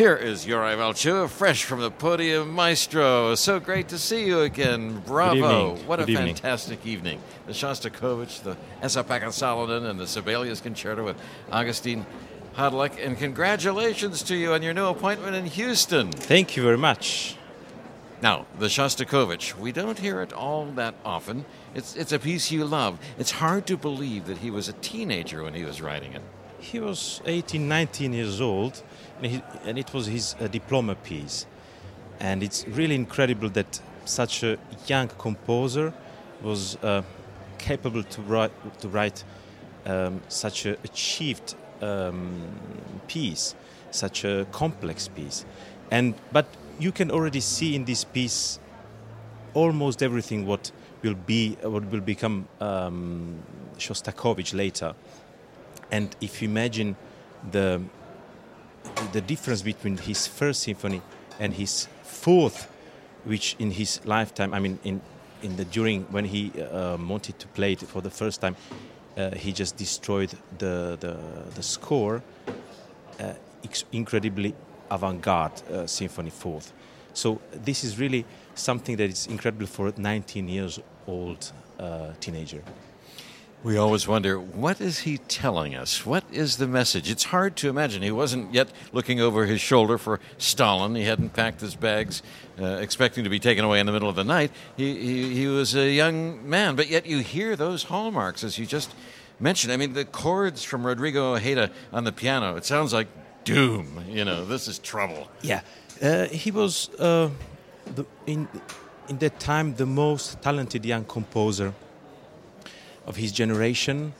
Here is Juraj Valčuha, fresh from the podium, Maestro. So great to see you again. Bravo. What a evening. fantastic evening. The Shostakovich, the Esa-Pekka Salonen, and the Sibelius Concerto with Augustin Hadelich. And congratulations to you on your new appointment in Houston. Thank you very much. Now, the Shostakovich, we don't hear it all that often. It's, it's a piece you love. It's hard to believe that he was a teenager when he was writing it. He was 18, 19 years old, and, he, and it was his uh, diploma piece. And it's really incredible that such a young composer was uh, capable to write, to write um, such a achieved um, piece, such a complex piece. And but you can already see in this piece almost everything what will be what will become um, Shostakovich later. And if you imagine the the difference between his first symphony and his fourth, which in his lifetime, I mean, in in the during when he uh, wanted to play it for the first time, uh, he just destroyed the the, the score. Uh, incredibly avant-garde uh, symphony fourth. So this is really something that is incredible for a 19 years old uh, teenager. We always wonder, what is he telling us? What is the message? It's hard to imagine. He wasn't yet looking over his shoulder for Stalin. He hadn't packed his bags, uh, expecting to be taken away in the middle of the night. He, he, he was a young man, but yet you hear those hallmarks, as you just mentioned. I mean, the chords from Rodrigo Ojeda on the piano, it sounds like doom. You know, this is trouble. Yeah, uh, he was uh, the, in in that time the most talented young composer of his generation.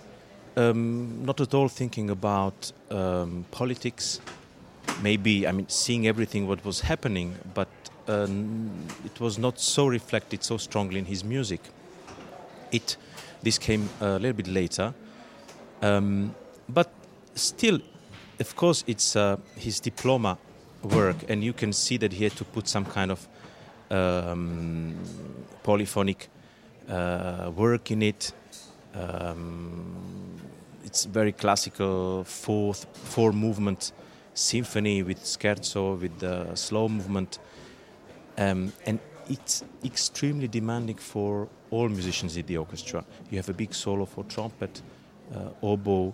Um, not at all thinking about um, politics. Maybe I mean seeing everything what was happening, but um, it was not so reflected so strongly in his music. It this came a little bit later, um, but still, of course, it's uh, his diploma work, and you can see that he had to put some kind of um, polyphonic uh, work in it. Um, it's very classical fourth four movement symphony with scherzo with the slow movement, um, and it's extremely demanding for all musicians in the orchestra. You have a big solo for trumpet, uh, oboe,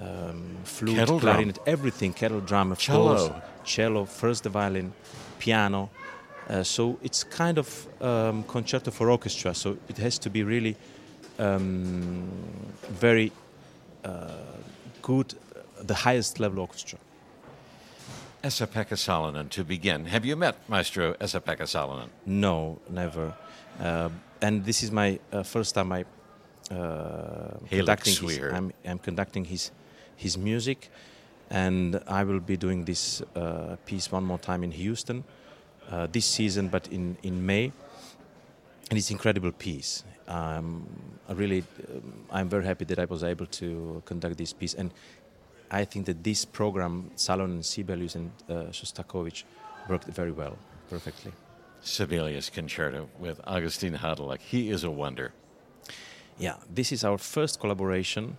um, flute, Kettle drum. clarinet, everything, kettle drum, of Cello. course, cello, first the violin, piano. Uh, so it's kind of um, concerto for orchestra. So it has to be really um, very uh, good, the highest level orchestra. Esa-Pekka Salonen, to begin. Have you met Maestro Esa-Pekka Salonen? No, never. Uh, and this is my uh, first time I uh, conducting his. I'm, I'm conducting his his music, and I will be doing this uh, piece one more time in Houston uh, this season, but in in May. And it's incredible piece. Um, I really, um, I'm very happy that I was able to conduct this piece, and I think that this program, Salonen Sibelius and uh, Shostakovich, worked very well, perfectly. Sibelius Concerto with Augustin Hadelich. He is a wonder. Yeah, this is our first collaboration,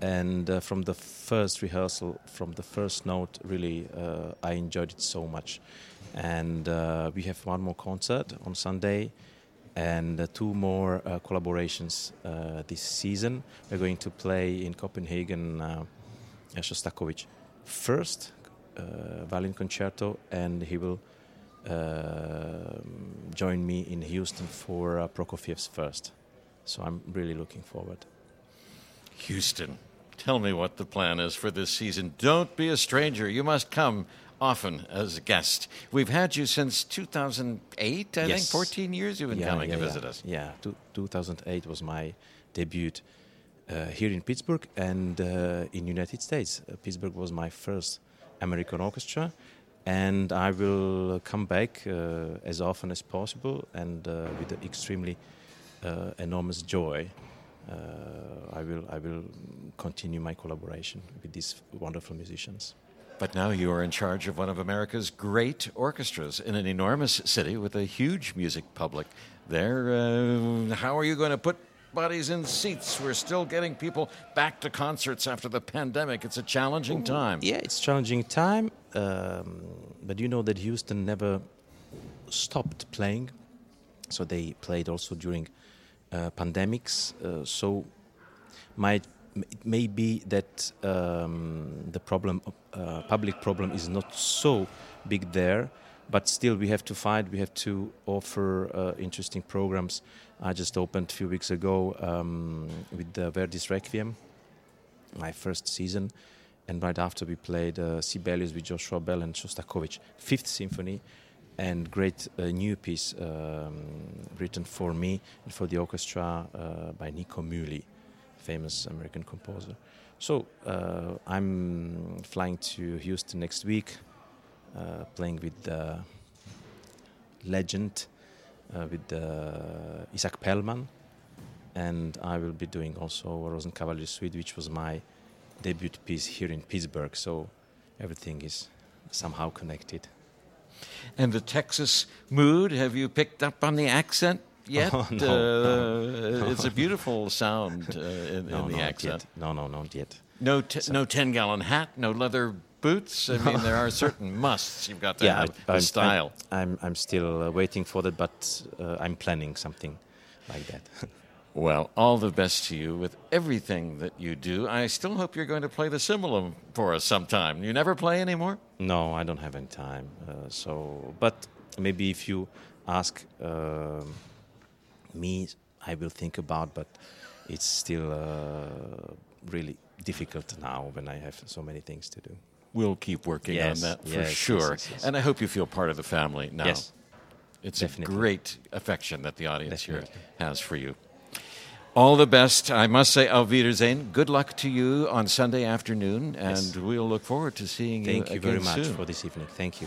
and uh, from the first rehearsal, from the first note, really, uh, I enjoyed it so much. And uh, we have one more concert on Sunday, and uh, two more uh, collaborations uh, this season. We're going to play in Copenhagen Shostakovich first violin concerto, and he will join me in Houston for Prokofiev's first. So I'm really looking forward. Houston, tell me what the plan is for this season. Don't be a stranger. You must come often as a guest. We've had you since 2008, I think. 14 years you've been coming to visit yeah. us. Yeah, two, 2008 was my debut uh, here in Pittsburgh and uh, in United States. Uh, Pittsburgh was my first American orchestra, and I will come back uh, as often as possible and uh, with extremely uh, enormous joy. Uh, I will I will continue my collaboration with these wonderful musicians. But now you are in charge of one of America's great orchestras in an enormous city with a huge music public. There, uh, how are you going to put bodies in seats? We're still getting people back to concerts after the pandemic. It's a challenging time. Yeah, it's challenging time. um, but you know that Houston never stopped playing, so they played also during uh, pandemics. Uh, so might it may be that um, the problem, uh, public problem, is not so big there, but still we have to fight. We have to offer uh, interesting programs. I just opened a few weeks ago um, with the Verdi's Requiem, my first season, and right after we played uh, Sibelius with Joshua Bell and Shostakovich, Fifth Symphony, and great uh, new piece um, written for me and for the orchestra uh, by Nico Muhly famous American composer. So uh, I'm flying to Houston next week, uh, playing with the legend, uh, with Itzhak Perlman, and I will be doing also Rosenkavalier Suite, which was my debut piece here in Pittsburgh. So everything is somehow connected. And the Texas mood, have you picked up on the accent yet. Oh, no, uh, no. It's a beautiful sound uh, in, No, in the accent. yet. No, no, not yet. No, t- no ten-gallon hat, no leather boots. I mean, there are certain musts. You've got to have I- the I'm, style. I'm, I'm still uh, waiting for that, but uh, I'm planning something like that. Well, all the best to you with everything that you do. I still hope you're going to play the cymbalum for us sometime. You never play anymore? no, I don't have any time. Uh, so, but maybe if you ask um me, I will think about. But it's still uh, really difficult now when I have so many things to do. We'll keep working Yes, on that for yes, sure. yes. And I hope you feel part of the family now. Yes, It's definitely. a great affection that the audience here has for you. All the best. I must say, Auf Wiedersehen. Good luck to you on Sunday afternoon, and we'll look forward to seeing thank you Thank you very much soon. for this evening. Thank you.